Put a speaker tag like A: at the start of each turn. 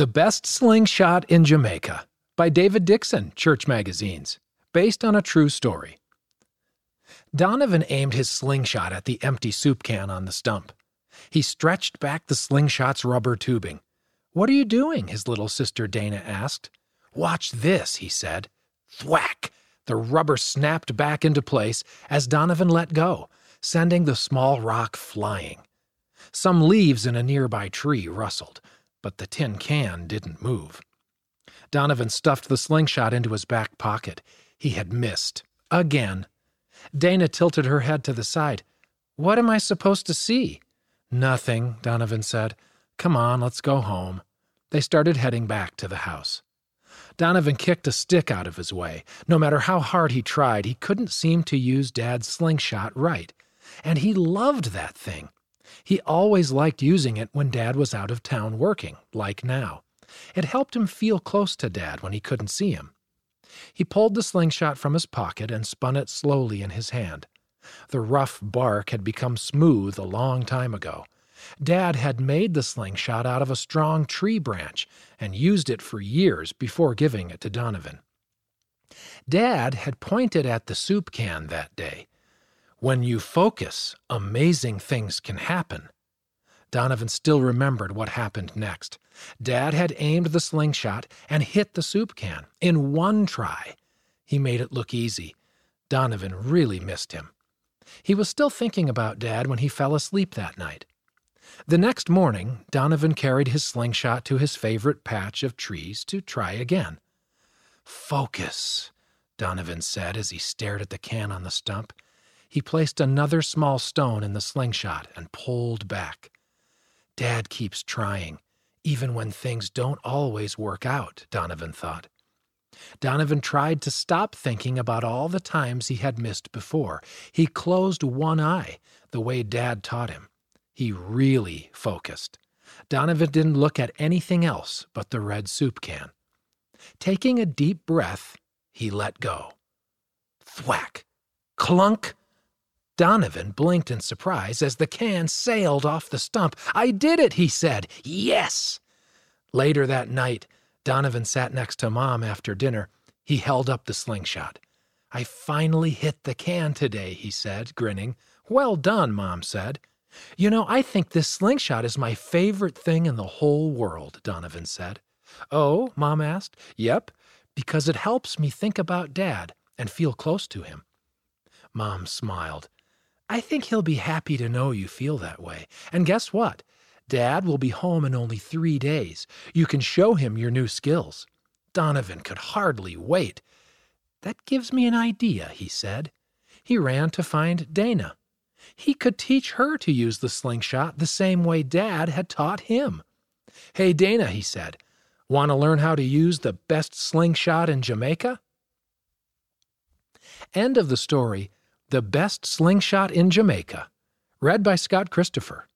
A: The Best Slingshot in Jamaica by David Dixon, Church Magazines, based on a true story. Donovan aimed his slingshot at the empty soup can on the stump. He stretched back the slingshot's rubber tubing. What are you doing? his little sister Dana asked. Watch this, he said. Thwack! The rubber snapped back into place as Donovan let go, sending the small rock flying. Some leaves in a nearby tree rustled but the tin can didn't move. Donovan stuffed the slingshot into his back pocket. He had missed. Again. Dana tilted her head to the side. What am I supposed to see? Nothing, Donovan said. Come on, let's go home. They started heading back to the house. Donovan kicked a stick out of his way. No matter how hard he tried, he couldn't seem to use Dad's slingshot right. And he loved that thing. He always liked using it when Dad was out of town working, like now. It helped him feel close to Dad when he couldn't see him. He pulled the slingshot from his pocket and spun it slowly in his hand. The rough bark had become smooth a long time ago. Dad had made the slingshot out of a strong tree branch and used it for years before giving it to Donovan. Dad had pointed at the soup can that day when you focus, amazing things can happen. Donovan still remembered what happened next. Dad had aimed the slingshot and hit the soup can in one try. He made it look easy. Donovan really missed him. He was still thinking about Dad when he fell asleep that night. The next morning, Donovan carried his slingshot to his favorite patch of trees to try again. Focus, Donovan said as he stared at the can on the stump. He placed another small stone in the slingshot and pulled back. Dad keeps trying, even when things don't always work out, Donovan thought. Donovan tried to stop thinking about all the times he had missed before. He closed one eye, the way Dad taught him. He really focused. Donovan didn't look at anything else but the red soup can. Taking a deep breath, he let go. Thwack! Clunk! Donovan blinked in surprise as the can sailed off the stump. I did it, he said. Yes! Later that night, Donovan sat next to Mom after dinner. He held up the slingshot. I finally hit the can today, he said, grinning. Well done, Mom said. You know, I think this slingshot is my favorite thing in the whole world, Donovan said. Oh, Mom asked. Yep, because it helps me think about Dad and feel close to him. Mom smiled. I think he'll be happy to know you feel that way. And guess what? Dad will be home in only three days. You can show him your new skills. Donovan could hardly wait. That gives me an idea, he said. He ran to find Dana. He could teach her to use the slingshot the same way Dad had taught him. Hey, Dana, he said, want to learn how to use the best slingshot in Jamaica? End of the story the Best Slingshot in Jamaica, read by Scott Christopher.